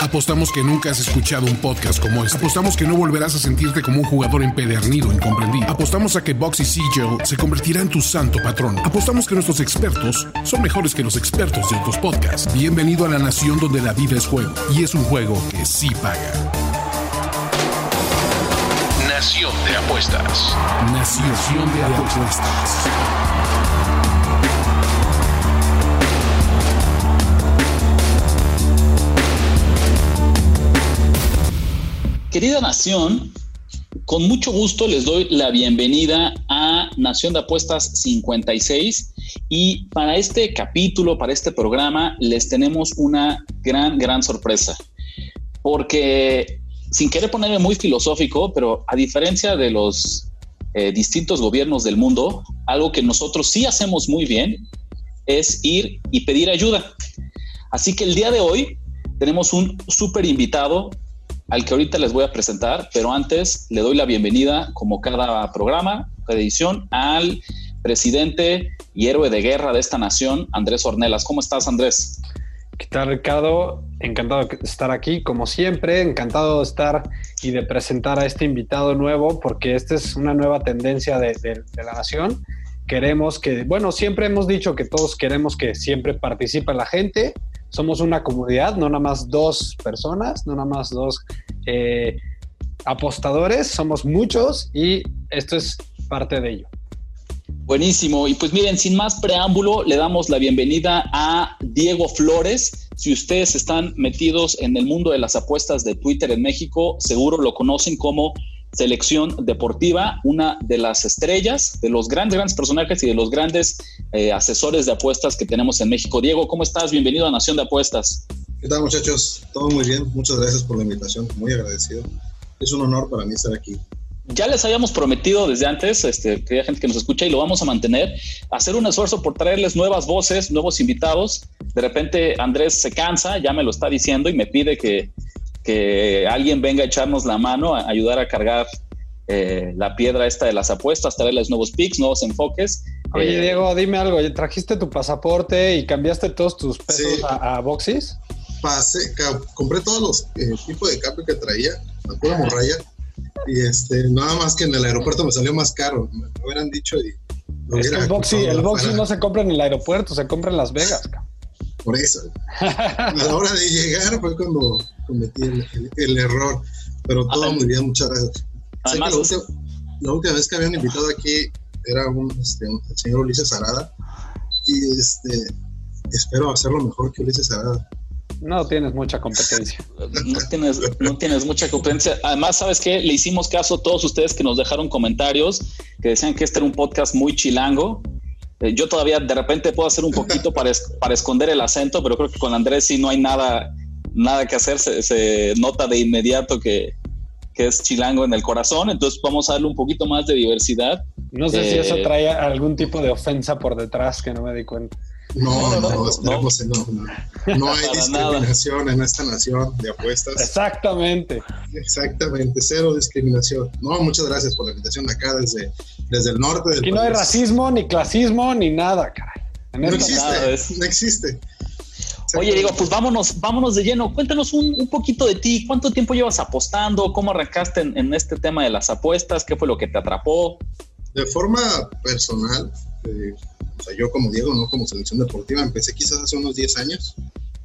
Apostamos que nunca has escuchado un podcast como este. Apostamos que no volverás a sentirte como un jugador empedernido, incomprendido. Apostamos a que Boxy Siegel se convertirá en tu santo patrón. Apostamos que nuestros expertos son mejores que los expertos de otros podcasts. Bienvenido a la nación donde la vida es juego. Y es un juego que sí paga. Nación de apuestas. Nación de apuestas. Querida Nación, con mucho gusto les doy la bienvenida a Nación de Apuestas 56 y para este capítulo, para este programa, les tenemos una gran, gran sorpresa. Porque sin querer ponerme muy filosófico, pero a diferencia de los eh, distintos gobiernos del mundo, algo que nosotros sí hacemos muy bien es ir y pedir ayuda. Así que el día de hoy tenemos un súper invitado al que ahorita les voy a presentar, pero antes le doy la bienvenida, como cada programa, cada edición, al presidente y héroe de guerra de esta nación, Andrés Ornelas. ¿Cómo estás, Andrés? ¿Qué tal, Ricardo? Encantado de estar aquí, como siempre, encantado de estar y de presentar a este invitado nuevo, porque esta es una nueva tendencia de, de la nación. Queremos que, bueno, siempre hemos dicho que todos queremos que siempre participe la gente, somos una comunidad, no nada más dos personas, no nada más dos eh, apostadores, somos muchos y esto es parte de ello. Buenísimo. Y pues miren, sin más preámbulo, le damos la bienvenida a Diego Flores. Si ustedes están metidos en el mundo de las apuestas de Twitter en México, seguro lo conocen como selección deportiva, una de las estrellas, de los grandes, grandes personajes y de los grandes eh, asesores de apuestas que tenemos en México. Diego, ¿cómo estás? Bienvenido a Nación de Apuestas. ¿Qué tal muchachos? Todo muy bien, muchas gracias por la invitación, muy agradecido. Es un honor para mí estar aquí. Ya les habíamos prometido desde antes, este, que hay gente que nos escucha y lo vamos a mantener, hacer un esfuerzo por traerles nuevas voces, nuevos invitados. De repente Andrés se cansa, ya me lo está diciendo y me pide que, que alguien venga a echarnos la mano, a ayudar a cargar eh, la piedra esta de las apuestas, traerles nuevos picks, nuevos enfoques. Oye, eh, Diego, dime algo, ¿trajiste tu pasaporte y cambiaste todos tus pesos a, boxes? Pasé, compré todos los eh, tipos de cambio que traía, la pura morraya, y este, nada más que en el aeropuerto me salió más caro, me, hubieran dicho y... Es que el boxy, el boxy no se compra en el aeropuerto, se compra en Las Vegas. Por eso. a la hora de llegar fue cuando cometí el, error. Pero todo muy bien, muchas gracias. la, última, vez que habían invitado aquí era un, este, el señor Ulises Arada. Y este, espero hacerlo mejor que Ulises Arada. No tienes mucha competencia. No tienes, no tienes mucha competencia. Además, ¿sabes qué? Le hicimos caso a todos ustedes que nos dejaron comentarios que decían que este era un podcast muy chilango. Eh, yo todavía de repente puedo hacer un poquito para, para esconder el acento, pero creo que con Andrés sí no hay nada nada que hacer, se, nota de inmediato que, es chilango en el corazón, entonces vamos a darle un poquito más de diversidad. No sé si eso eh, trae algún tipo de ofensa por detrás que no me di cuenta. No, no, no, esperemos no. No, hay discriminación en esta nación de apuestas. Exactamente. Exactamente, cero discriminación. No, muchas gracias por la invitación acá desde, desde el norte del Aquí no hay racismo, ni clasismo, ni nada, caray. No existe, no existe. Oye, digo, pues vámonos, vámonos de lleno. Cuéntanos un, poquito de ti. ¿Cuánto tiempo llevas apostando? ¿Cómo arrancaste en, este tema de las apuestas? ¿Qué fue lo que te atrapó? De forma personal, eh, o sea, yo como Diego, no como selección deportiva, empecé quizás hace unos 10 años,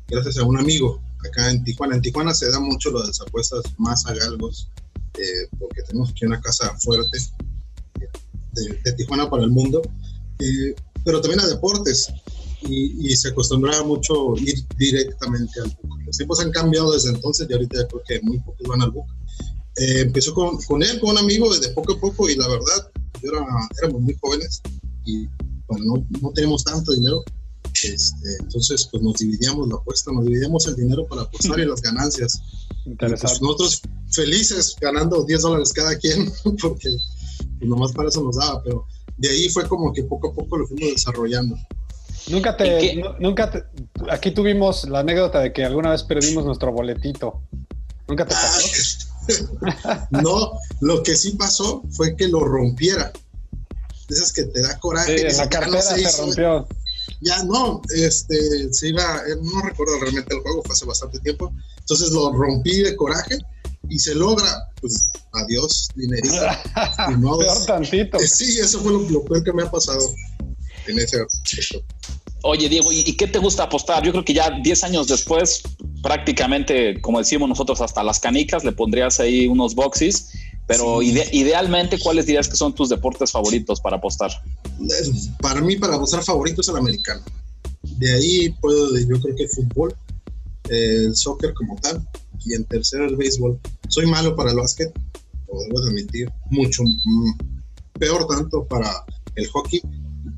gracias a un amigo acá en Tijuana. En Tijuana se da mucho lo de las apuestas más a galgos, eh, porque tenemos aquí una casa fuerte de, Tijuana para el mundo, eh, pero también a deportes y, se acostumbraba mucho ir directamente al book. Los tiempos han cambiado desde entonces y ahorita creo que muy pocos van al book. Eh, empezó con, con, él, con un amigo, de poco a poco y la verdad, yo era, éramos muy jóvenes y bueno, no, no teníamos tanto dinero. Este, entonces, pues nos dividíamos la apuesta, nos dividíamos el dinero para apostar y las ganancias. Pues, nosotros felices ganando 10 dólares cada quien, porque pues, nomás para eso nos daba, pero de ahí fue como que poco a poco lo fuimos desarrollando. Nunca te, nunca aquí tuvimos la anécdota de que alguna vez perdimos nuestro boletito. ¿Nunca te pasó? no, lo que sí pasó fue que lo rompiera. Esas que te da coraje. Sí, la cartera se, rompió. ya no, este, se iba, eh, no recuerdo realmente el juego, fue hace bastante tiempo, entonces lo rompí de coraje y se logra, pues adiós, dinerito. Peor tantito. Eh, sí, eso fue lo, peor que me ha pasado en ese Oye, Diego, ¿y qué te gusta apostar? Yo creo que ya 10 años después, prácticamente, como decimos nosotros, hasta las canicas, le pondrías ahí unos boxes. Pero idealmente, ¿cuáles dirías que son tus deportes favoritos para apostar? Para mí, para apostar favorito es el americano. De ahí puedo, yo creo que el fútbol, el soccer como tal, y en tercero el béisbol. Soy malo para el básquet, lo debo admitir, mucho mm, peor tanto para el hockey,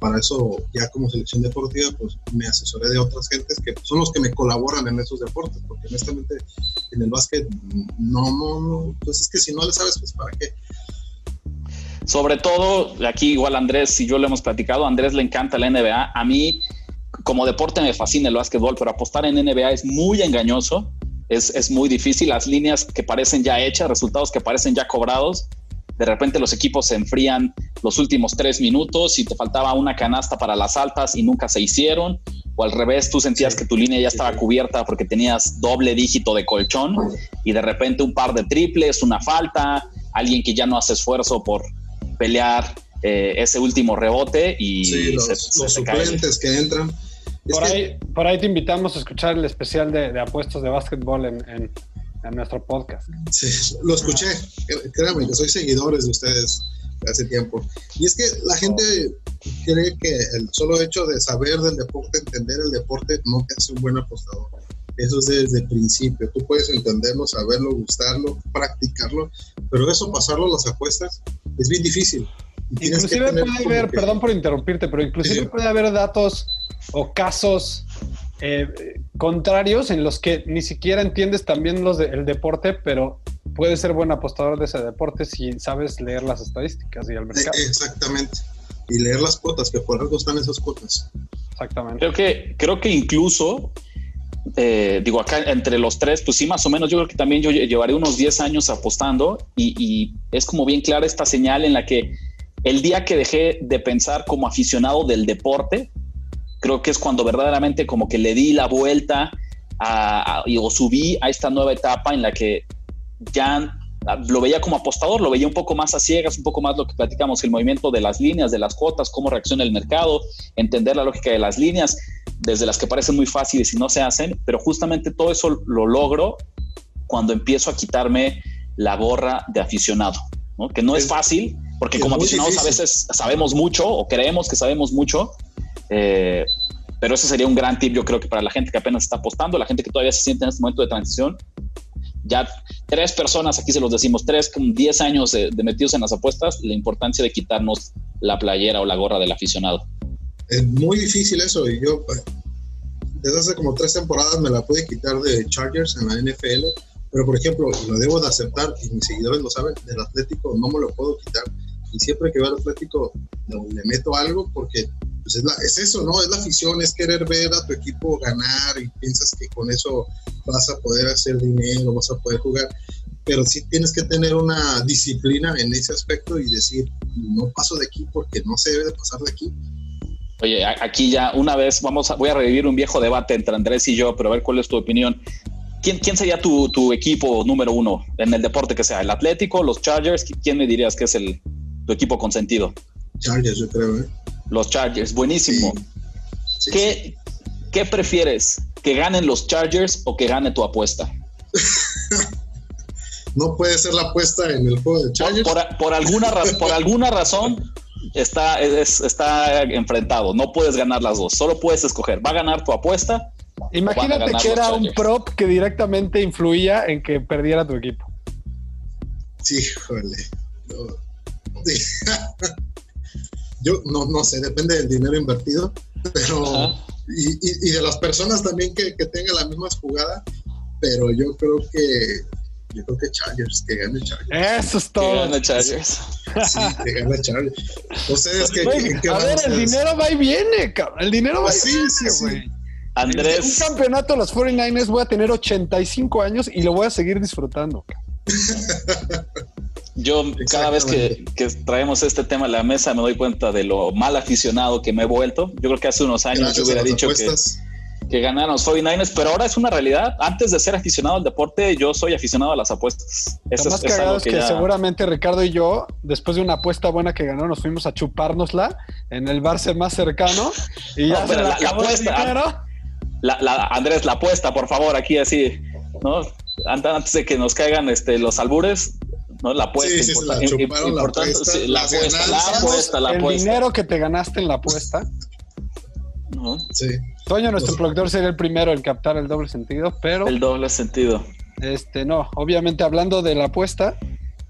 para eso ya como selección deportiva pues me asesoré de otras gentes que son los que me colaboran en esos deportes, porque honestamente en el básquet no, no, no, pues es que si no le sabes pues para qué. Sobre todo, aquí igual Andrés y yo lo hemos platicado, Andrés le encanta la NBA, a. Mí como deporte me fascina el básquetbol, pero apostar en NBA es muy engañoso, es, es muy difícil, las líneas que parecen ya hechas, resultados que parecen ya cobrados, de repente los equipos se enfrían los últimos tres minutos y te faltaba una canasta para las altas y nunca se hicieron, o al revés, tú sentías que tu línea ya estaba cubierta porque tenías doble dígito de colchón y de repente un par de triples, una falta, alguien que ya no hace esfuerzo por pelear eh, ese último rebote y los, suplentes que entran. Por ahí, por ahí te invitamos a escuchar el especial de, apuestos de básquetbol en en nuestro podcast. Sí, lo escuché. Créanme que soy seguidores de ustedes hace tiempo. Y es que la gente cree que el solo hecho de saber del deporte, entender el deporte, no te hace un buen apostador. Eso es desde el principio. Tú puedes entenderlo, saberlo, gustarlo, practicarlo, pero eso pasarlo a las apuestas es bien difícil. Inclusive puede haber, perdón por interrumpirte, pero inclusive puede haber datos o casos eh, contrarios en los que ni siquiera entiendes también los del deporte, pero puedes ser buen apostador de ese deporte si sabes leer las estadísticas y el mercado. Exactamente. Y leer las cuotas, que por algo están esas cuotas. Exactamente. Creo que, creo que incluso, eh, digo, acá entre los tres, pues sí, más o menos, yo creo que también yo llevaré unos 10 años apostando y, y es como bien clara esta señal en la que el día que dejé de pensar como aficionado del deporte, creo que es cuando verdaderamente como que le di la vuelta a, o subí a esta nueva etapa en la que ya lo veía como apostador, lo veía un poco más a ciegas, un poco más lo que platicamos, el movimiento de las líneas, de las cuotas, cómo reacciona el mercado, entender la lógica de las líneas, desde las que parecen muy fáciles y no se hacen, pero justamente todo eso lo logro cuando empiezo a quitarme la gorra de aficionado, que no es, fácil, porque como aficionados a veces sabemos mucho o creemos que sabemos mucho, eh, pero ese sería un gran tip, yo creo que para la gente que apenas está apostando, la gente que todavía se siente en este momento de transición. Ya tres personas, aquí se los decimos, tres con 10 años de, metidos en las apuestas, la importancia de quitarnos la playera o la gorra del aficionado. Es muy difícil eso y yo pues, desde hace como tres temporadas me la pude quitar de Chargers en la NFL, pero por ejemplo, lo debo de aceptar y mis seguidores lo saben, del Atlético no me lo puedo quitar y siempre que veo al Atlético le meto algo porque pues es, eso, ¿no? Es la afición, es querer ver a tu equipo ganar y piensas que con eso vas a poder hacer dinero, vas a poder jugar, pero sí tienes que tener una disciplina en ese aspecto y decir, no paso de aquí porque no se debe de pasar de aquí. Oye, aquí ya una vez vamos a, voy a revivir un viejo debate entre Andrés y yo, pero a ver cuál es tu opinión. ¿Quién, quién sería tu, tu equipo número uno en el deporte que sea? ¿El Atlético, los Chargers? ¿Quién me dirías que es el, tu equipo consentido? Chargers, yo creo, ¿eh? Los Chargers, buenísimo. ¿Qué, ¿Qué prefieres? ¿Que ganen los Chargers o que gane tu apuesta? no puede ser la apuesta en el juego de Chargers. Por, alguna, por alguna razón está, está enfrentado. No puedes ganar las dos. Solo puedes escoger. ¿Va a ganar tu apuesta? Imagínate que era un prop que directamente influía en que perdiera tu equipo. Sí, híjole. yo no, no sé, depende del dinero invertido, pero y, y, de las personas también que, que tengan la misma jugada, pero yo creo que yo creo que Chargers, que gane Chargers. Eso es todo. Que gane Chargers. Sí, que gane Chargers. Ustedes que, a ver, el dinero va y viene, cabrón. El dinero va y viene, sí, sí. Andrés. Un campeonato de los 49ers voy a tener 85 años y lo voy a seguir disfrutando. Yo cada vez que, traemos este tema a la mesa me doy cuenta de lo mal aficionado que me he vuelto. Yo creo que hace unos años yo hubiera dicho que, que ganaron los 49ers, pero ahora es una realidad. Antes de ser aficionado al deporte, yo soy aficionado a las apuestas. Eso más es, que, seguramente Ricardo y yo, después de una apuesta buena que ganó, nos fuimos a chupárnosla en el bar más cercano y ya la, la, apuesta. La, Andrés, la apuesta, por favor, aquí así, ¿no? Antes de que nos caigan este, los albures, ¿no? La apuesta. Sí, sí, la chuparon, la apuesta, la apuesta, la apuesta, la apuesta. El dinero que te ganaste en la apuesta. ¿no? Sí. Toño, nuestro productor, sería el primero en captar el doble sentido, pero. El doble sentido. Este, no, obviamente hablando de la apuesta,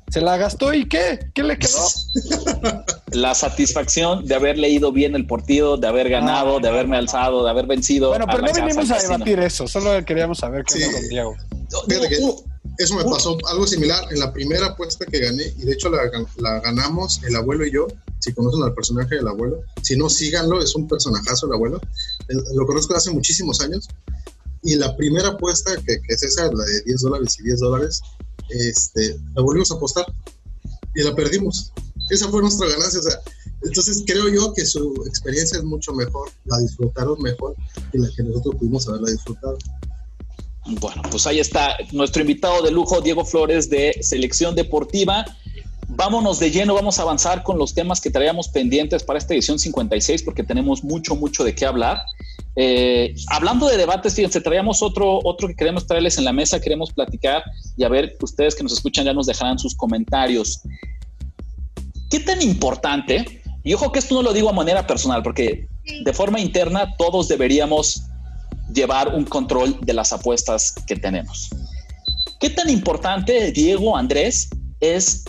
se la gastó y ¿qué? ¿Qué le quedó? La satisfacción de haber leído bien el partido, de haber ganado, de haberme alzado, de haber vencido. Bueno, pero no venimos a debatir eso, solo queríamos saber qué sí. con Diego. Eso me pasó algo similar en la primera apuesta que gané, y de hecho la, la ganamos el abuelo y yo si conocen al personaje del abuelo. Si no, síganlo, es un personajazo el abuelo. Lo conozco hace muchísimos años. Y la primera apuesta, que, es esa, la de 10 dólares y 10 dólares, este, la volvimos a apostar y la perdimos. Esa fue nuestra ganancia. O sea, entonces creo yo que su experiencia es mucho mejor, la disfrutaron mejor que la que nosotros pudimos haberla disfrutado. Bueno, pues ahí está nuestro invitado de lujo, Diego Flores, de Selección Deportiva vámonos de lleno, vamos a avanzar con los temas que traíamos pendientes para esta edición 56 porque tenemos mucho, mucho de qué hablar. Eh, hablando de debates, fíjense, traíamos otro, otro que queremos traerles en la mesa, queremos platicar y a ver, ustedes que nos escuchan ya nos dejarán sus comentarios. ¿Qué tan importante? Y ojo que esto no lo digo a manera personal, porque de forma interna todos deberíamos llevar un control de las apuestas que tenemos. ¿Qué tan importante, Diego, Andrés, es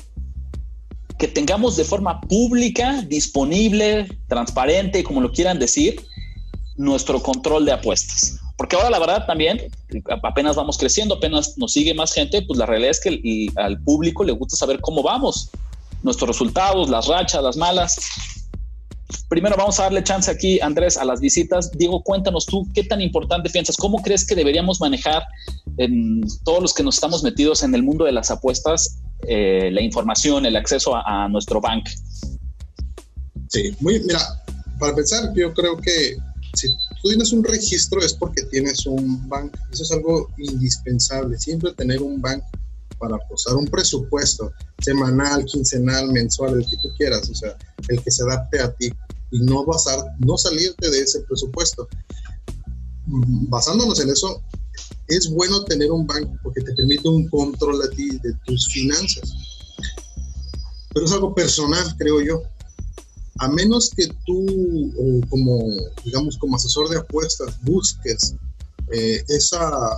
que tengamos de forma pública, disponible, transparente, como lo quieran decir, nuestro control de apuestas. Porque ahora la verdad también, apenas vamos creciendo, apenas nos sigue más gente, pues la realidad es que al público le gusta saber cómo vamos, nuestros resultados, las rachas, las malas. Primero vamos a darle chance aquí, Andrés, a las visitas. Diego, cuéntanos tú, ¿qué tan importante piensas? ¿Cómo crees que deberíamos manejar en todos los que nos estamos metidos en el mundo de las apuestas eh, la información, el acceso a, nuestro bank? Sí, muy, mira, para empezar, yo creo que si tú tienes un registro es porque tienes un bank. Eso es algo indispensable, siempre tener un bank para posar un presupuesto semanal, quincenal, mensual, el que tú quieras, o sea, el que se adapte a ti y no basar, no salirte de ese presupuesto. Basándonos en eso, es bueno tener un banco porque te permite un control a ti de tus finanzas. Pero es algo personal, creo yo. A menos que tú, como, digamos, como asesor de apuestas, busques eh, esa,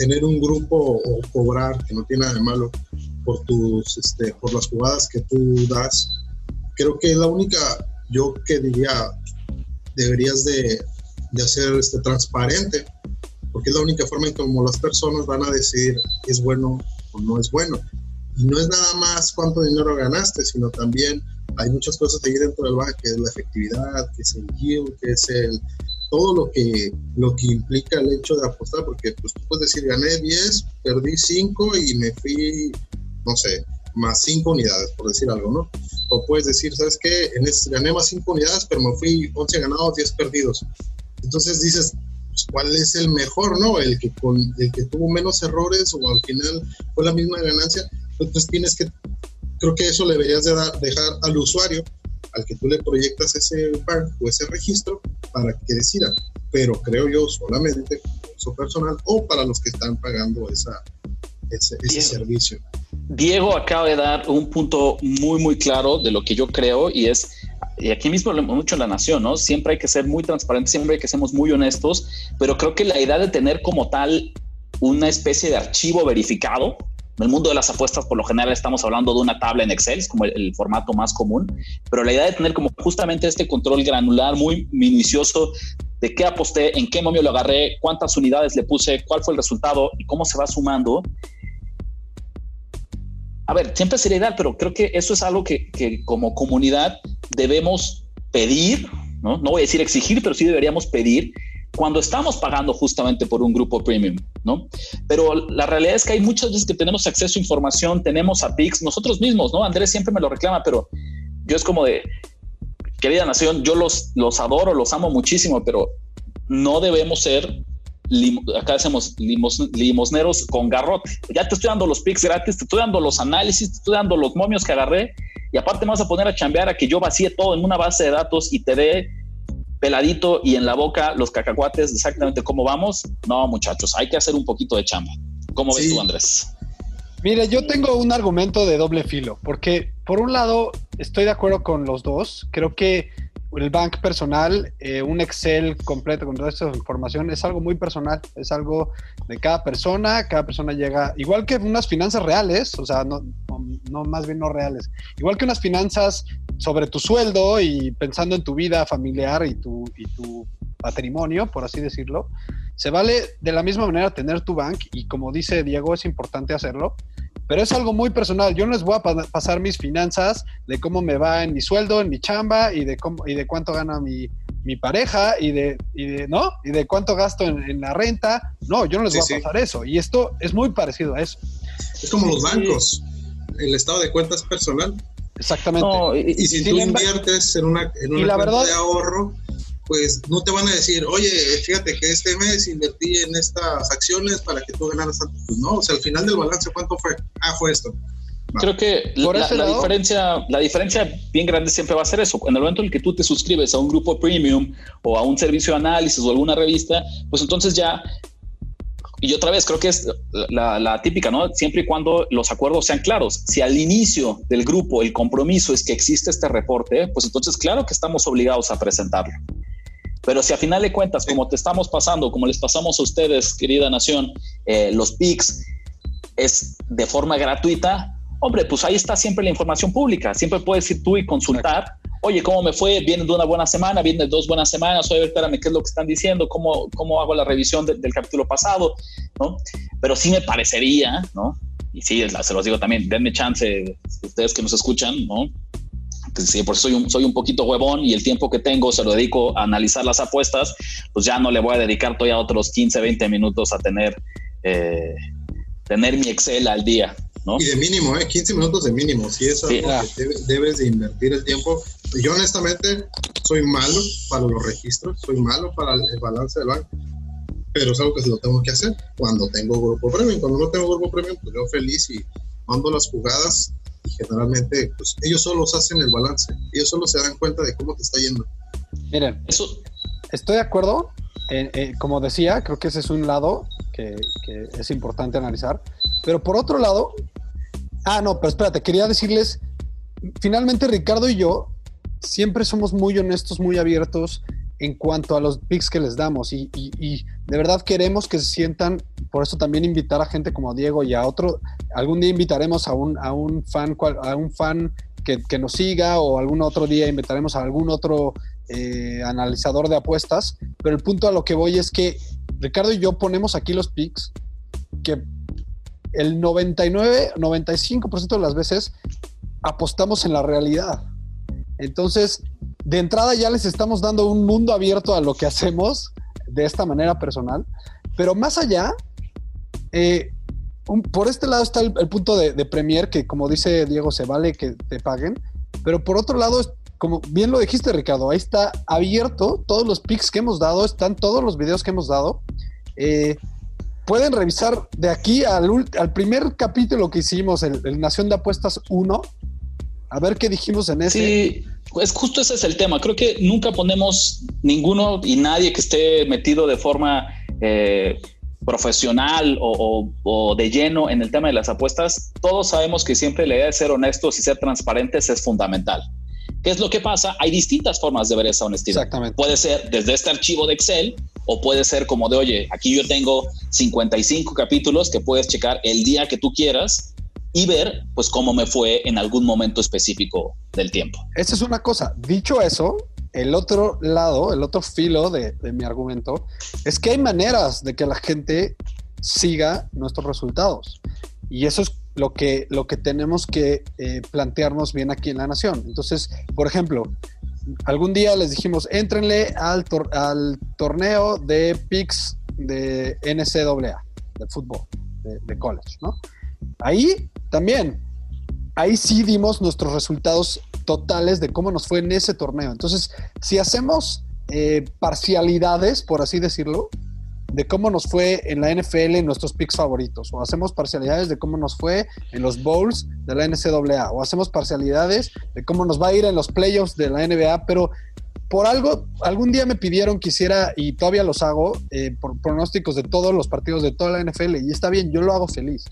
tener un grupo o cobrar, que no tiene nada de malo, por, tus, este, por las jugadas que tú das, creo que es la única, yo que diría, deberías de, de hacer este, transparente porque es la única forma en como las personas van a decidir es bueno o no es bueno. Y no es nada más cuánto dinero ganaste, sino también hay muchas cosas ahí dentro del banco, que es la efectividad, que es el yield, que es el todo lo que lo que implica el hecho de apostar, porque pues tú puedes decir gané 10, perdí 5 y me fui, no sé, más 5 unidades, por decir algo, ¿no? O puedes decir, ¿sabes qué? En gané más 5 unidades, pero me fui 11 ganados, 10 perdidos. Entonces dices, pues, cuál es el mejor, ¿no? El que, con, el que tuvo menos errores o al final fue la misma ganancia. Entonces tienes que, creo que eso le deberías de dejar al usuario, al que tú le proyectas ese bank o ese registro para que decida. Pero creo yo solamente su personal o para los que están pagando esa, ese, ese servicio. Diego acaba de dar un punto muy, muy claro de lo que yo creo y es y aquí mismo lo mucho en la nación, ¿no? Siempre hay que ser muy transparentes, siempre hay que ser muy honestos, pero creo que la idea de tener como tal una especie de archivo verificado, en el mundo de las apuestas por lo general estamos hablando de una tabla en Excel, es como el, formato más común, pero la idea de tener como justamente este control granular muy minucioso de qué aposté, en qué momento lo agarré, cuántas unidades le puse, cuál fue el resultado y cómo se va sumando, a ver, siempre sería ideal, pero creo que eso es algo que, como comunidad debemos pedir, ¿no? No voy a decir exigir, pero sí deberíamos pedir cuando estamos pagando justamente por un grupo premium, ¿no? Pero la realidad es que hay muchas veces que tenemos acceso a información, tenemos a PIX, nosotros mismos, ¿no? Andrés siempre me lo reclama, pero yo es como de, querida nación, yo los, los adoro, los amo muchísimo, pero no debemos ser acá hacemos limosneros con garrote. Ya te estoy dando los pics gratis, te estoy dando los análisis, te estoy dando los momios que agarré y aparte me vas a poner a chambear a que yo vacíe todo en una base de datos y te dé peladito y en la boca los cacahuates exactamente cómo vamos. No, muchachos, hay que hacer un poquito de chamba. ¿Cómo ves tú, Andrés? Mire, yo tengo un argumento de doble filo, porque por un lado estoy de acuerdo con los dos. Creo que el bank personal, eh, un Excel completo con toda esta información, es algo muy personal, es algo de cada persona, cada persona llega, igual que unas finanzas reales, o sea, no, no, más bien no reales, igual que unas finanzas sobre tu sueldo y pensando en tu vida familiar y tu, y tu patrimonio, por así decirlo, se vale de la misma manera tener tu bank y como dice Diego, es importante hacerlo, pero es algo muy personal. Yo no les voy a pasar mis finanzas de cómo me va en mi sueldo, en mi chamba y de cómo y de cuánto gana mi, mi pareja y de, y de, ¿no? Y de cuánto gasto en, la renta. No, yo no les voy a pasar eso. Y esto es muy parecido a eso. Es como los bancos. El estado de cuentas personal. Exactamente. y, si tú inviertes en una, en una cuenta de ahorro, pues no te van a decir, oye, fíjate que este mes invertí en estas acciones para que tú ganaras tanto. Pues no, o sea, al final del balance, ¿cuánto fue? Ah, fue esto. Creo que la, diferencia, la diferencia bien grande siempre va a ser eso. En el momento en el que tú te suscribes a un grupo premium o a un servicio de análisis o alguna revista, pues entonces ya y otra vez, creo que es la, típica, ¿no? Siempre y cuando los acuerdos sean claros. Si al inicio del grupo el compromiso es que existe este reporte, pues entonces claro que estamos obligados a presentarlo. Pero si a final de cuentas, como te estamos pasando, como les pasamos a ustedes, querida nación, eh, los PICs es de forma gratuita, hombre, pues ahí está siempre la información pública. Siempre puedes ir tú y consultar. Oye, ¿cómo me fue? ¿Viene de una buena semana? ¿Viene de dos buenas semanas? Oye, espérame, ¿qué es lo que están diciendo? ¿Cómo, cómo hago la revisión del capítulo pasado? ¿No? Pero sí me parecería, ¿no? Y sí, se los digo también, denme chance, ustedes que nos escuchan, ¿no? sí, por eso soy un, soy un poquito huevón y el tiempo que tengo se lo dedico a analizar las apuestas, pues ya no le voy a dedicar todavía otros 15, 20 minutos a tener, eh, tener mi Excel al día. ¿no? Y de mínimo, ¿eh? 15 minutos de mínimo, si es algo que debes, de invertir el tiempo. Yo honestamente soy malo para los registros, soy malo para el balance del banco, pero es algo que se lo tengo que hacer cuando tengo grupo premium. Cuando no tengo grupo premium, pues yo feliz y mando las jugadas y generalmente pues ellos solos hacen el balance, ellos solo se dan cuenta de cómo te está yendo. Miren, eso estoy de acuerdo, eh, como decía, creo que ese es un lado que, que, es importante analizar, pero por otro lado, ah, no, pero espérate, quería decirles, finalmente Ricardo y yo siempre somos muy honestos, muy abiertos en cuanto a los picks que les damos y, de verdad queremos que se sientan, por eso también invitar a gente como Diego y a otro, algún día invitaremos a un, a un fan, a un fan que, que nos siga o algún otro día invitaremos a algún otro eh, analizador de apuestas, pero el punto a lo que voy es que Ricardo y yo ponemos aquí los picks que el 99, 95% de las veces apostamos en la realidad. Entonces, de entrada ya les estamos dando un mundo abierto a lo que hacemos de esta manera personal, pero más allá, eh, por este lado está el, punto de, Premier, que como dice Diego, se vale que te paguen, pero por otro lado, como bien lo dijiste Ricardo, ahí está abierto. Todos los pics que hemos dado, están todos los videos que hemos dado. Eh, pueden revisar de aquí al, al, primer capítulo que hicimos, el, el Nación de Apuestas 1, a ver qué dijimos en ese. Sí, pues justo ese es el tema. Creo que nunca ponemos ninguno y nadie que esté metido de forma eh, profesional o, de lleno en el tema de las apuestas. Todos sabemos que siempre la idea de ser honestos y ser transparentes es fundamental. ¿Qué es lo que pasa? Hay distintas formas de ver esa honestidad. Exactamente. Puede ser desde este archivo de Excel o puede ser como de, oye, aquí yo tengo 55 capítulos que puedes checar el día que tú quieras y ver pues cómo me fue en algún momento específico del tiempo. Esa es una cosa. Dicho eso, el otro lado, el otro filo de, mi argumento es que hay maneras de que la gente siga nuestros resultados. Y eso es lo que, lo que tenemos que eh, plantearnos bien aquí en la nación. Entonces, por ejemplo, algún día les dijimos, éntrenle al, al torneo de PIX de NCAA, de fútbol, de, college, ¿no? Ahí también, ahí sí dimos nuestros resultados totales de cómo nos fue en ese torneo. Entonces, si hacemos eh, parcialidades, por así decirlo, de cómo nos fue en la NFL en nuestros picks favoritos, o hacemos parcialidades de cómo nos fue en los bowls de la NCAA, o hacemos parcialidades de cómo nos va a ir en los playoffs de la NBA, pero por algo, algún día me pidieron que hiciera, y todavía los hago, eh, por pronósticos de todos los partidos de toda la NFL, y está bien, yo lo hago feliz,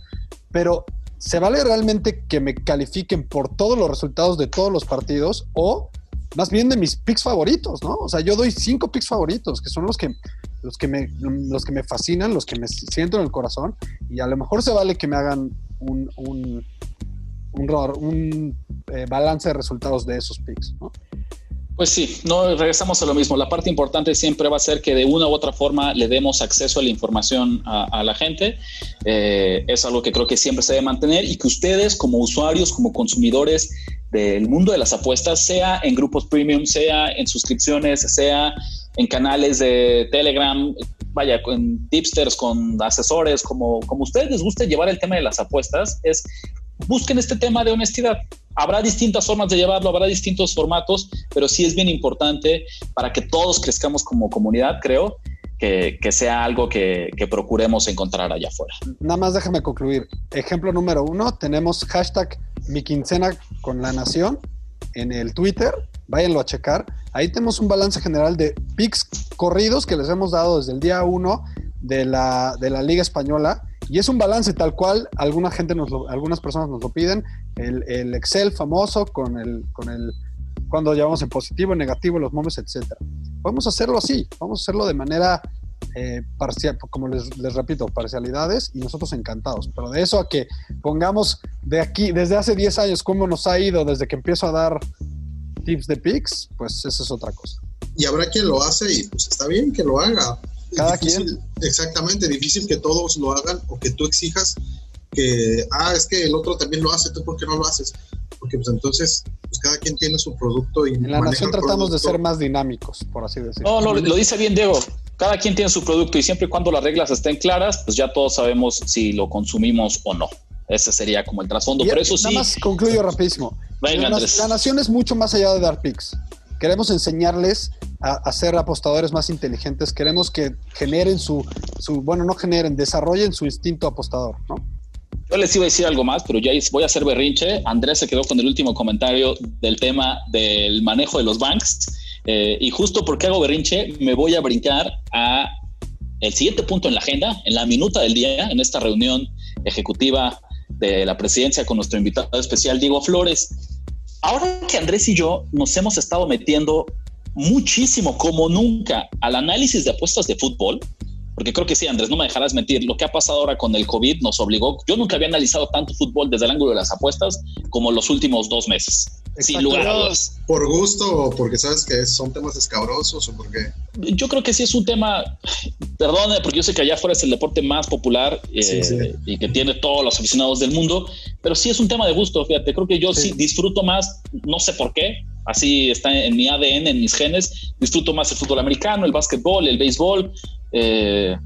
pero ¿se vale realmente que me califiquen por todos los resultados de todos los partidos o más bien de mis picks favoritos, ¿no? O sea, yo doy cinco picks favoritos, que son los que los que me, los que me fascinan, los que me siento en el corazón, y a lo mejor se vale que me hagan un, un, un, eh, balance de resultados de esos picks, ¿no? Pues sí, no regresamos a lo mismo. La parte importante siempre va a ser que de una u otra forma le demos acceso a la información a, la gente. Eh, es algo que creo que siempre se debe mantener y que ustedes como usuarios, como consumidores del mundo de las apuestas, sea en grupos premium, sea en suscripciones, sea en canales de Telegram, vaya, con tipsters, con asesores, como, como ustedes les guste llevar el tema de las apuestas, es busquen este tema de honestidad. Habrá distintas formas de llevarlo, habrá distintos formatos, pero sí es bien importante para que todos crezcamos como comunidad, creo, que, sea algo que, procuremos encontrar allá afuera. Nada más déjame concluir. Ejemplo número uno, tenemos hashtag mi quincena con la nación en el Twitter váyanlo a checar. Ahí tenemos un balance general de picks corridos que les hemos dado desde el día 1 de la, de la Liga Española. Y es un balance tal cual, alguna gente nos algunas personas nos lo piden, el, Excel famoso con el, con el cuando llevamos en positivo, en negativo, los momentos, etcétera. Podemos hacerlo así, vamos a hacerlo de manera eh, parcial, como les, les, repito, parcialidades y nosotros encantados. Pero de eso a que pongamos de aquí, desde hace 10 años, cómo nos ha ido desde que empiezo a dar tips de picks, pues eso es otra cosa. Y habrá quien lo hace y pues está bien que lo haga. Cada quien. Exactamente, difícil que todos lo hagan o que tú exijas que, ah, es que el otro también lo hace, tú por qué no lo haces. Porque pues entonces, pues cada quien tiene su producto y... En la nación tratamos de ser más dinámicos, por así decirlo. No, no, lo dice bien Diego. Cada quien tiene su producto y siempre y cuando las reglas estén claras, pues ya todos sabemos si lo consumimos o no. Ese sería como el trasfondo. Por eso nada más concluyo rapidísimo la, nación es mucho más allá de dar picks. Queremos enseñarles a, ser apostadores más inteligentes. Queremos que generen su, bueno, no generen, desarrollen su instinto apostador, ¿no? Yo les iba a decir algo más, pero ya voy a hacer berrinche. Andrés se quedó con el último comentario del tema del manejo de los banks. Eh, y justo porque hago berrinche, me voy a brincar a el siguiente punto en la agenda, en la minuta del día, en esta reunión ejecutiva de la presidencia con nuestro invitado especial, Diego Flores. Ahora que Andrés y yo nos hemos estado metiendo muchísimo, como nunca, al análisis de apuestas de fútbol, porque creo que sí, Andrés, no me dejarás mentir, lo que ha pasado ahora con el COVID nos obligó, yo nunca había analizado tanto fútbol desde el ángulo de las apuestas como los últimos dos meses. Sin lugar a dudas. ¿Por gusto o porque sabes que son temas escabrosos o por qué? Yo creo que sí es un tema, perdón, porque yo sé que allá afuera es el deporte más popular eh, y que tiene todos los aficionados del mundo, pero sí es un tema de gusto, fíjate, creo que yo sí, disfruto más, no sé por qué, así está en mi ADN, en mis genes, disfruto más el fútbol americano, el básquetbol, el béisbol, eh,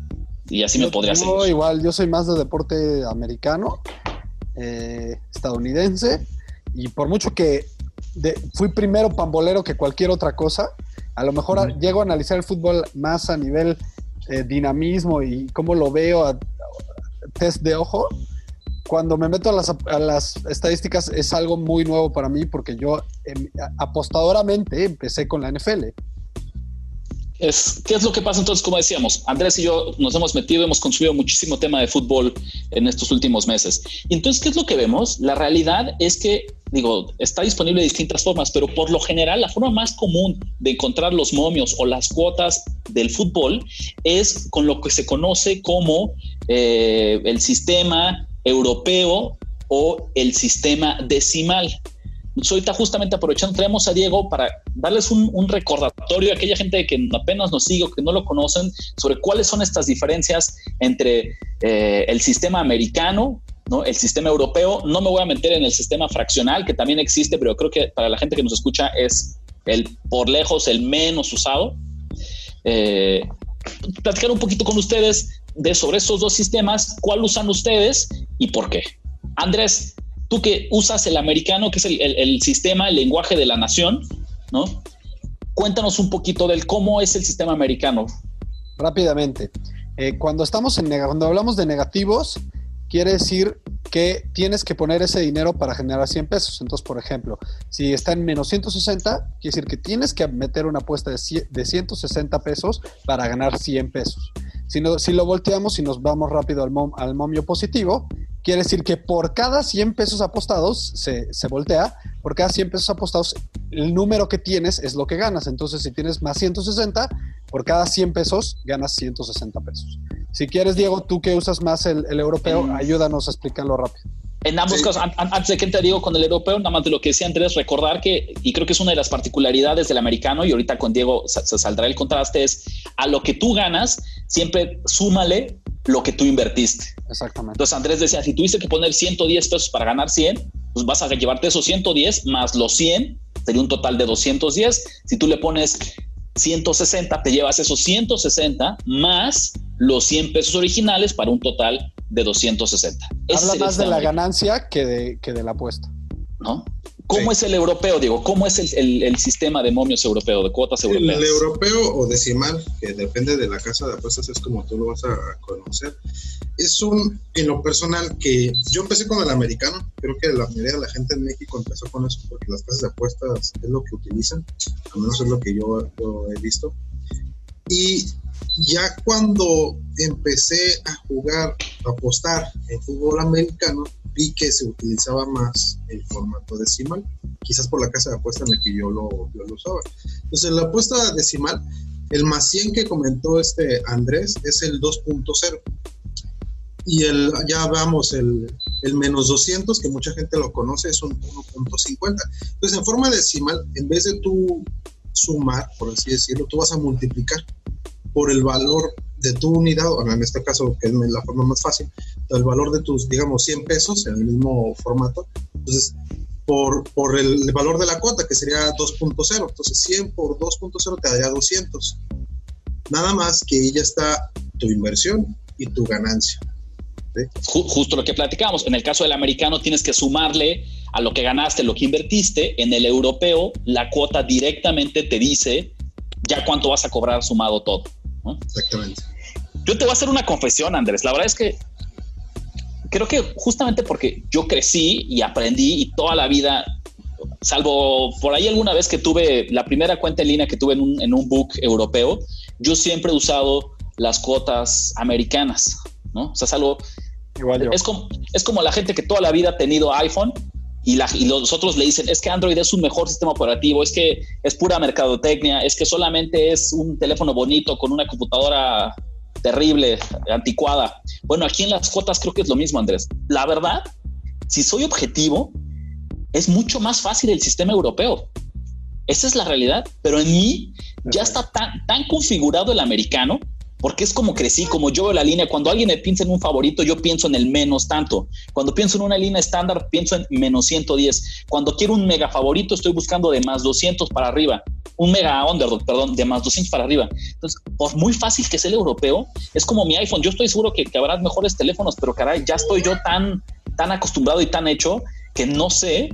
y así me podría seguir. Igual, yo soy más de deporte americano, eh, estadounidense, y por mucho que fui primero pambolero que cualquier otra cosa, a lo mejor llego a analizar el fútbol más a nivel eh, dinamismo y cómo lo veo a, test de ojo. Cuando me meto a las, a las, estadísticas es algo muy nuevo para mí porque yo em, apostadoramente empecé con la NFL. ¿Qué es lo que pasa entonces? Como decíamos, Andrés y yo nos hemos metido, hemos consumido muchísimo tema de fútbol en estos últimos meses. Entonces, ¿qué es lo que vemos? La realidad es que, digo, está disponible de distintas formas, pero por lo general la forma más común de encontrar los momios o las cuotas del fútbol es con lo que se conoce como eh, el sistema europeo o el sistema decimal. Ahorita justamente aprovechando, traemos a Diego para darles un, recordatorio a aquella gente que apenas nos sigue o que no lo conocen sobre cuáles son estas diferencias entre eh, el sistema americano, ¿no? el sistema europeo. No me voy a meter en el sistema fraccional, que también existe, pero creo que para la gente que nos escucha es el por lejos el menos usado. Eh, platicar un poquito con ustedes de sobre estos dos sistemas, cuál usan ustedes y por qué. Andrés, tú que usas el americano, que es el, sistema, el lenguaje de la nación, ¿no? Cuéntanos un poquito del cómo es el sistema americano. Rápidamente. Eh, cuando estamos en cuando hablamos de negativos, quiere decir que tienes que poner ese dinero para generar 100 pesos. Entonces, por ejemplo, si está en menos 160, quiere decir que tienes que meter una apuesta de, 160 pesos para ganar 100 pesos. Si, no, si lo volteamos y nos vamos rápido al, al momio positivo, quiere decir que por cada 100 pesos apostados, se, se, voltea, por cada 100 pesos apostados, el número que tienes es lo que ganas. Entonces, si tienes más 160, por cada 100 pesos ganas 160 pesos. Si quieres, Diego, tú que usas más el, europeo, ayúdanos a explicarlo rápido. En ambos casos, antes de que te digo con el europeo, nada más de lo que decía Andrés, recordar que, y creo que es una de las particularidades del americano, y ahorita con Diego se, saldrá el contraste, es a lo que tú ganas, siempre súmale lo que tú invertiste. Exactamente. Entonces Andrés decía, si tuviste que poner 110 pesos para ganar 100, pues vas a llevarte esos 110 más los 100, sería un total de 210. Si tú le pones 160, te llevas esos 160 más los 100 pesos originales para un total de 260. Habla más de la ganancia que de, que de la apuesta. ¿No? ¿Cómo es el europeo, Diego? ¿Cómo es el, sistema de momios europeo, de cuotas europeas? El europeo o decimal, que depende de la casa de apuestas, es como tú lo vas a conocer. Es un, en lo personal, que yo empecé con el americano. Creo que la mayoría de la gente en México empezó con eso porque las casas de apuestas es lo que utilizan. Al menos es lo que yo, yo he visto. Y ya cuando empecé a jugar, a apostar en fútbol americano, vi que se utilizaba más el formato decimal, quizás por la casa de apuesta en la que yo lo, lo usaba. Entonces, la apuesta decimal, el más 100 que comentó este Andrés es el 2.0. Y el, ya vamos, el, el menos 200, que mucha gente lo conoce, es un 1.50. Entonces, en forma decimal, en vez de tú sumar, por así decirlo, tú vas a multiplicar por el valor de tu unidad, o en este caso, que es la forma más fácil, el valor de tus, digamos, 100 pesos en el mismo formato. Entonces, por, por el valor de la cuota, que sería 2.0. Entonces, 100 por 2.0 te daría 200. Nada más que ahí ya está tu inversión y tu ganancia. Justo lo que platicamos. En el caso del americano, tienes que sumarle a lo que ganaste, lo que invertiste. En el europeo, la cuota directamente te dice ya cuánto vas a cobrar sumado todo. Exactamente. Yo te voy a hacer una confesión, Andrés. La verdad es que creo que justamente porque yo crecí y aprendí y toda la vida, salvo por ahí alguna vez que tuve la primera cuenta en línea que tuve en un, en un book europeo, yo siempre he usado las cuotas americanas, ¿no? O sea, es algo... Igual Es como, es como la gente que toda la vida ha tenido iPhone y, la, y, los otros le dicen, es que Android es un mejor sistema operativo, es que es pura mercadotecnia, es que solamente es un teléfono bonito con una computadora terrible, anticuada. Bueno, aquí en las cuotas creo que es lo mismo, Andrés. La verdad, si soy objetivo, es mucho más fácil el sistema europeo. Esa es la realidad, pero en mí ya está tan, tan configurado el americano porque es como crecí, como yo veo la línea. Cuando alguien me piensa en un favorito, yo pienso en el menos tanto. Cuando pienso en una línea estándar, pienso en menos 110. Cuando quiero un mega favorito, estoy buscando de más 200 para arriba. Un mega underdog, perdón, de más 200 para arriba. Entonces, por muy fácil que sea el europeo, es como mi iPhone. Yo estoy seguro que, que habrá mejores teléfonos, pero caray, ya estoy yo tan, tan acostumbrado y tan hecho que no sé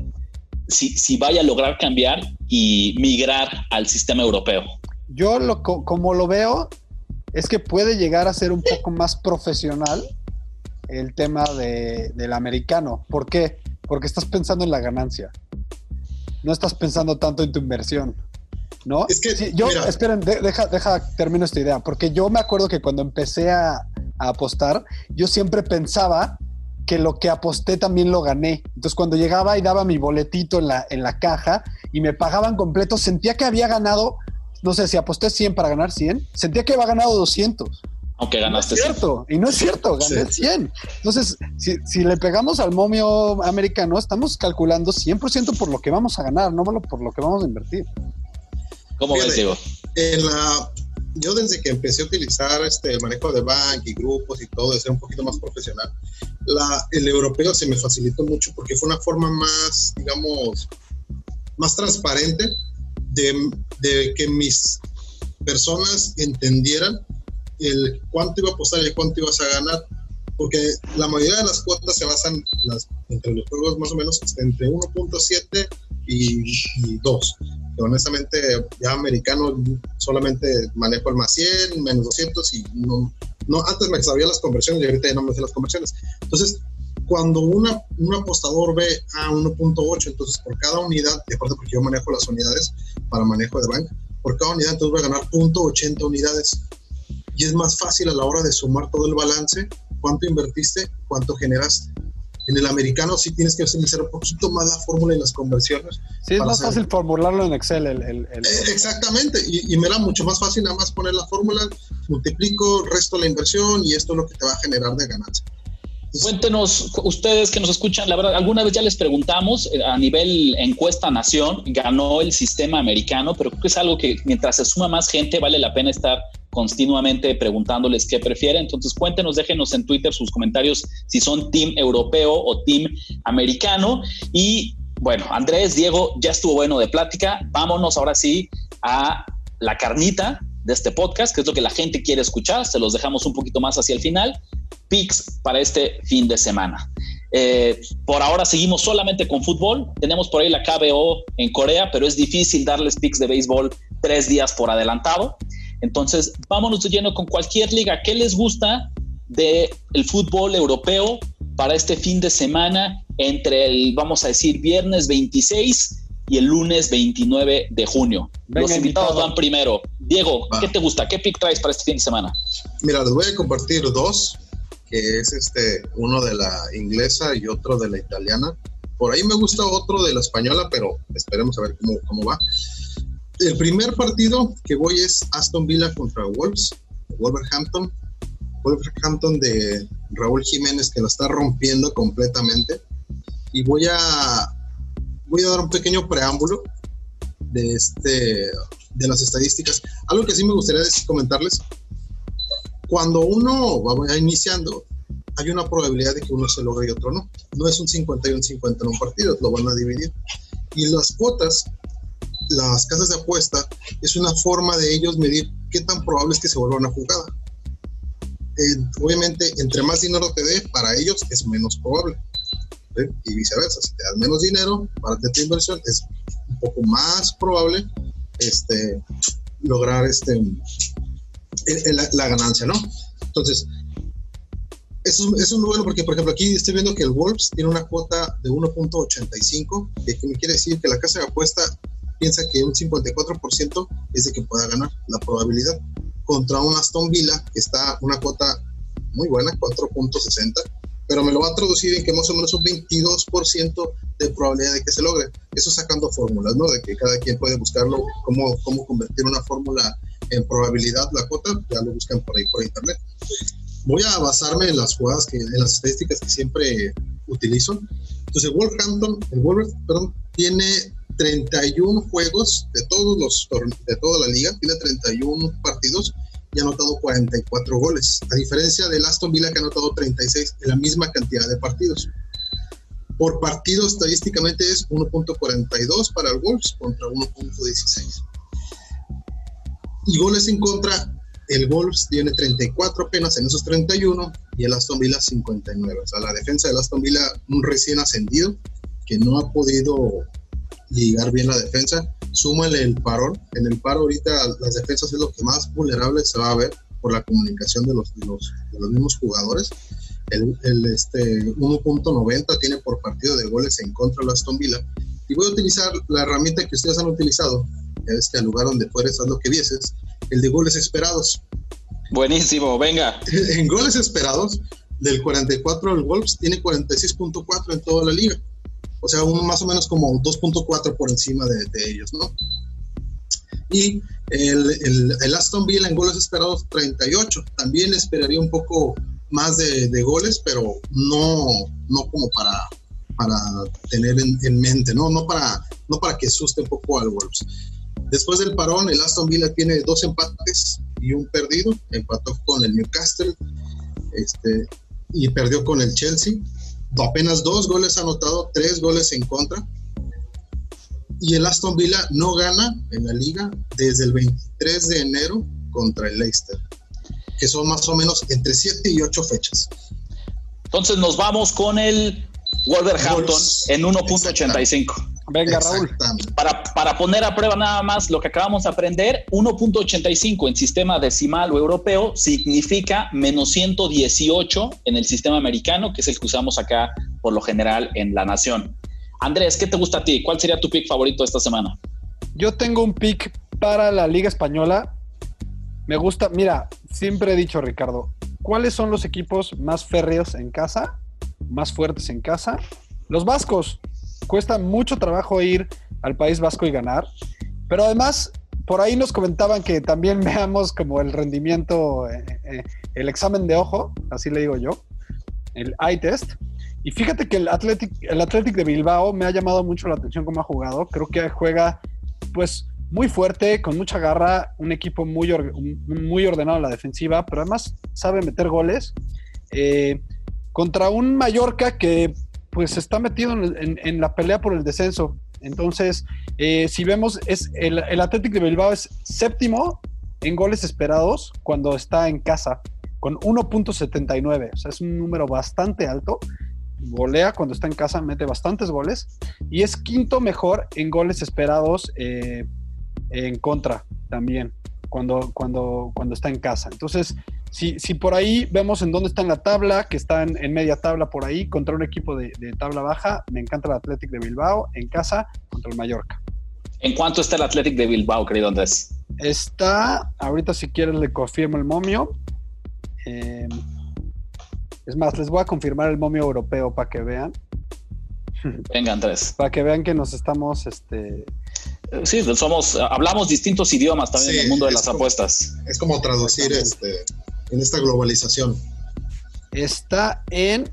si, si vaya a lograr cambiar y migrar al sistema europeo. Yo lo, como lo veo, es que puede llegar a ser un poco más profesional el tema del americano. ¿Por qué? Porque estás pensando en la ganancia. No estás pensando tanto en tu inversión. ¿No? Es que, yo, esperen, deja, deja, termino esta idea, porque yo me acuerdo que cuando empecé a, a apostar, yo siempre pensaba que lo que aposté también lo gané. Entonces, cuando llegaba y daba mi boletito en la, en la caja y me pagaban completo, sentía que había ganado no sé, si aposté 100 para ganar 100, sentía que había ganado 200. Aunque ganaste no es cierto, y no es cierto, gané 100. Entonces, si, le pegamos al momio americano, estamos calculando 100% por lo que vamos a ganar, no por lo que vamos a invertir. ¿Cómo ves, Diego? En la, yo desde que empecé a utilizar este, el manejo de bank y grupos y todo, de ser un poquito más profesional, la, el europeo se me facilitó mucho porque fue una forma más, digamos, más transparente de, que mis personas entendieran el cuánto iba a apostar y cuánto ibas a ganar, porque la mayoría de las cuotas se basan las, entre los juegos más o menos entre 1.7 y, 2. honestamente, ya americano solamente manejo el más 100, menos 200 y no, no antes me sabía las conversiones y ahorita ya no me sé las conversiones. Entonces, cuando una, un apostador ve a 1.8, entonces por cada unidad, de acuerdo porque yo manejo las unidades para manejo de banca, por cada unidad entonces voy a ganar 0.80 unidades. Y es más fácil a la hora de sumar todo el balance, cuánto invertiste, cuánto generaste. En el americano sí tienes que utilizar un poquito más la fórmula y las conversiones. Sí, es más fácil formularlo en Excel. El, el, eh, exactamente, y, y, me era mucho más fácil nada más poner la fórmula, multiplico, resto la inversión y esto es lo que te va a generar de ganancia. Cuéntenos, ustedes que nos escuchan, la verdad, alguna vez ya les preguntamos eh, a nivel encuesta nación, ganó el sistema americano, pero creo que es algo que mientras se suma más gente vale la pena estar continuamente preguntándoles qué prefieren. Entonces cuéntenos, déjenos en Twitter sus comentarios si son team europeo o team americano. Y bueno, Andrés, Diego, ya estuvo bueno de plática. Vámonos ahora sí a la carnita de este podcast, que es lo que la gente quiere escuchar. Se los dejamos un poquito más hacia el final. Picks para este fin de semana. Eh, por ahora seguimos solamente con fútbol. Tenemos por ahí la KBO en Corea, pero es difícil darles picks de béisbol tres días por adelantado. Entonces, vámonos de lleno con cualquier liga. ¿Qué les gusta del el fútbol europeo para este fin de semana entre el, vamos a decir, viernes 26 y el lunes 29 de junio. Los invitados van primero. Diego, ¿qué te gusta? ¿Qué pick traes para este fin de semana? Mira, les voy a compartir dos, que es este uno de la inglesa y otro de la italiana. Por ahí me gusta otro de la española, pero esperemos a ver cómo, cómo va. El primer partido que voy es Aston Villa contra Wolves, Wolverhampton. Wolverhampton de Raúl Jiménez que lo está rompiendo completamente. Y voy a voy a dar un pequeño preámbulo de, este, de las estadísticas. Algo que sí me gustaría comentarles, cuando uno va iniciando, hay una probabilidad de que uno se logre y otro no. No es un 50 y un 50 en un partido, lo van a dividir. Y las cuotas, las casas de apuesta, es una forma de ellos medir qué tan probable es que se vuelva una jugada. Eh, obviamente, entre más dinero te dé, para ellos es menos probable y viceversa. Si te das menos dinero para tu inversión, es poco más probable este, lograr este, la, ganancia, ¿no? Entonces, eso, es muy bueno porque, por ejemplo, aquí estoy viendo que el Wolves tiene una cuota de 1.85, que me quiere decir que la casa de apuesta piensa que un 54% es de que pueda ganar la probabilidad contra un Aston Villa que está una cuota muy buena, 4.60 pero me lo va a traducir en que más o menos un 22% de probabilidad de que se logre. Eso sacando fórmulas, ¿no? De que cada quien puede buscarlo, cómo, cómo convertir una fórmula en probabilidad, la cuota, ya lo buscan por ahí por internet. Voy a basarme en las jugadas, que, en las estadísticas que siempre utilizo. Entonces, Wolverhampton, el Wolverhampton, perdón, tiene 31 juegos de todos los de toda la liga, tiene 31 partidos y ha anotado 44 goles, a diferencia del Aston Villa que ha anotado 36 en la misma cantidad de partidos. Por partido estadísticamente es 1.42 para el Wolves contra 1.16. Y goles en contra, el Wolves tiene 34 apenas en esos 31 y el Aston Villa 59. O sea, la defensa del Aston Villa, un recién ascendido que no ha podido ligar bien la defensa súmale el parón. En el paro ahorita las defensas es lo que más vulnerable se va a ver por la comunicación de los, de los, mismos jugadores. El, el este 1.90 tiene por partido de goles en contra de Aston Villa. Y voy a utilizar la herramienta que ustedes han utilizado, que es que al lugar donde fueres haz lo que vieses, el de goles esperados. Buenísimo, venga. En goles esperados, del 44 el Wolves tiene 46.4 en toda la liga o sea, un, más o menos como 2.4 por encima de, ellos, ¿no? Y el, el, Aston Villa en goles esperados 38, también esperaría un poco más de, goles, pero no, no como para, para tener en, mente, ¿no? No, para, no para que asuste un poco al Wolves. Después del parón, el Aston Villa tiene dos empates y un perdido. Empató con el Newcastle este, y perdió con el Chelsea apenas dos goles anotado, tres goles en contra. y el Aston Villa no gana en la liga desde el 23 de enero contra el Leicester, que son más o menos entre 7 y 8 fechas. Entonces nos vamos con el Wolverhampton en 1.85. Venga, Raúl. Para, para poner a prueba nada más lo que acabamos de aprender, 1.85 en sistema decimal o europeo significa menos 118 en el sistema americano, que es el que usamos acá por lo general en la nación. Andrés, ¿qué te gusta a ti? ¿Cuál sería tu pick favorito esta semana? Yo tengo un pick para la Liga Española. Me gusta, mira, siempre he dicho, Ricardo, ¿cuáles son los equipos más férreos en casa? Más fuertes en casa. Los vascos. Cuesta mucho trabajo ir al País Vasco y ganar. Pero además, por ahí nos comentaban que también veamos como el rendimiento, eh, eh, el examen de ojo, así le digo yo, el eye test. Y fíjate que el Athletic, el Athletic de Bilbao me ha llamado mucho la atención cómo ha jugado. Creo que juega, pues, muy fuerte, con mucha garra, un equipo muy, muy ordenado en la defensiva, pero además sabe meter goles. Eh, contra un Mallorca que, pues, está metido en, la pelea por el descenso. Entonces, eh, si vemos, es el, el Athletic de Bilbao es séptimo en goles esperados cuando está en casa, con 1.79. O sea, es un número bastante alto golea cuando está en casa, mete bastantes goles y es quinto mejor en goles esperados eh, en contra también cuando, cuando, cuando está en casa. Entonces, si, si por ahí vemos en dónde está en la tabla, que está en, media tabla por ahí, contra un equipo de, tabla baja, me encanta el Athletic de Bilbao en casa contra el Mallorca. ¿En cuánto está el Athletic de Bilbao, querido Andrés? Está, ahorita si quieres le confirmo el momio. Eh, es más, les voy a confirmar el momio europeo para que vean. Venga, Andrés. Para que vean que nos estamos, este... Sí, somos, hablamos distintos idiomas también en el mundo de las apuestas. Es como traducir este, en esta globalización. Está en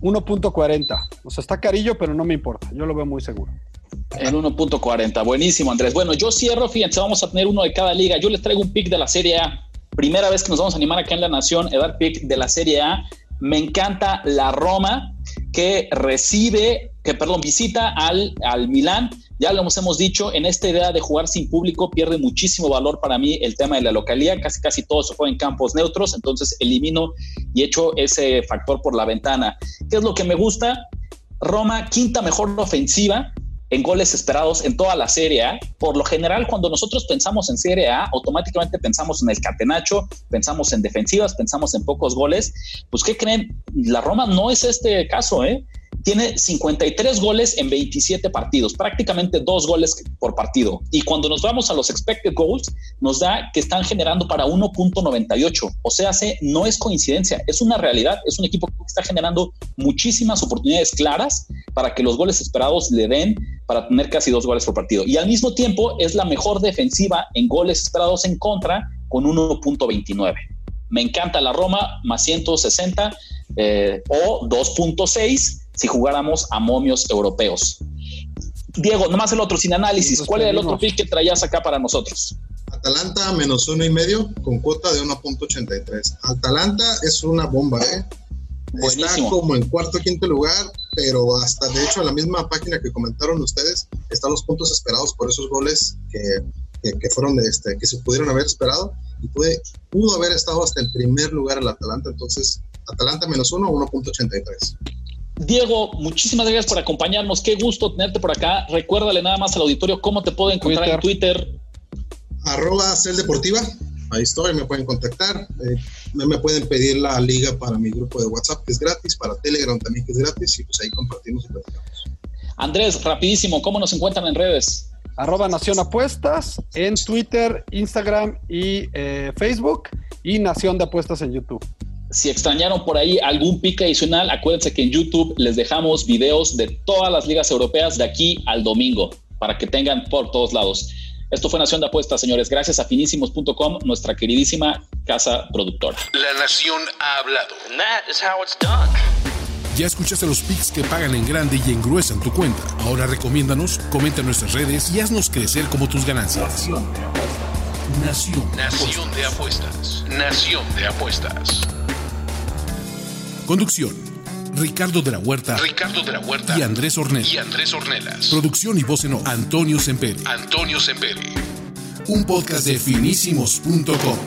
1.40. O sea, está carillo, pero no me importa. Yo lo veo muy seguro. En 1.40. Buenísimo, Andrés. Bueno, yo cierro, fíjense, vamos a tener uno de cada liga. Yo les traigo un pick de la Serie A. Primera vez que nos vamos a animar acá en La Nación, a dar pick de la Serie A. Me encanta la Roma que recibe, que perdón, visita al, al Milán. Ya lo hemos dicho, en esta idea de jugar sin público pierde muchísimo valor para mí el tema de la localidad. Casi casi todo se fue en campos neutros, entonces elimino y echo ese factor por la ventana. ¿Qué es lo que me gusta? Roma, quinta mejor ofensiva, en goles esperados en toda la Serie A. Por lo general, cuando nosotros pensamos en Serie A, automáticamente pensamos en el catenacho, pensamos en defensivas, pensamos en pocos goles. Pues, ¿qué creen? La Roma no es este caso, ¿eh? Tiene 53 goles en 27 partidos, prácticamente dos goles por partido. Y cuando nos vamos a los expected goals, nos da que están generando para 1.98. O sea, no es coincidencia, es una realidad. Es un equipo que está generando muchísimas oportunidades claras para que los goles esperados le den para tener casi dos goles por partido. Y al mismo tiempo es la mejor defensiva en goles esperados en contra con 1.29. Me encanta la Roma, más 160 eh, o 2.6 si jugáramos a momios europeos. Diego, nomás el otro, sin análisis. ¿Cuál era el otro pick que traías acá para nosotros? Atalanta menos uno y medio con cuota de 1.83. Atalanta es una bomba, ¿eh? Está como en cuarto o quinto lugar, pero hasta de hecho en la misma página que comentaron ustedes están los puntos esperados por esos goles que, que, fueron este, que se pudieron haber esperado y pude, pudo haber estado hasta el primer lugar el Atalanta. Entonces, Atalanta menos uno, 1.83. Diego, muchísimas gracias por acompañarnos. Qué gusto tenerte por acá. Recuérdale nada más al auditorio cómo te pueden encontrar en Twitter. Arroba Deportiva. Ahí estoy, me pueden contactar. Eh, me pueden pedir la liga para mi grupo de WhatsApp, que es gratis, para Telegram también, que es gratis, y pues ahí compartimos y platicamos. Andrés, rapidísimo, ¿cómo nos encuentran en redes? Arroba Nación Apuestas en Twitter, Instagram y eh, Facebook, y Nación de Apuestas en YouTube. Si extrañaron por ahí algún pick adicional, acuérdense que en YouTube les dejamos videos de todas las ligas europeas de aquí al domingo para que tengan por todos lados. Esto fue Nación de Apuestas, señores. Gracias a finísimos.com, nuestra queridísima casa productora. La Nación ha hablado. Ya escuchaste los picks que pagan en grande y engruesan tu cuenta. Ahora recomiéndanos, comenta en nuestras redes y haznos crecer como tus ganancias. Nación. Nación de Apuestas. Nación de Apuestas. Conducción. Ricardo de la Huerta. Ricardo de la Huerta. Y Andrés Ornelas. Y Andrés Ornelas. Producción y voz en off. Antonio Semperi. Antonio Semperi. Un podcast de finísimos.com.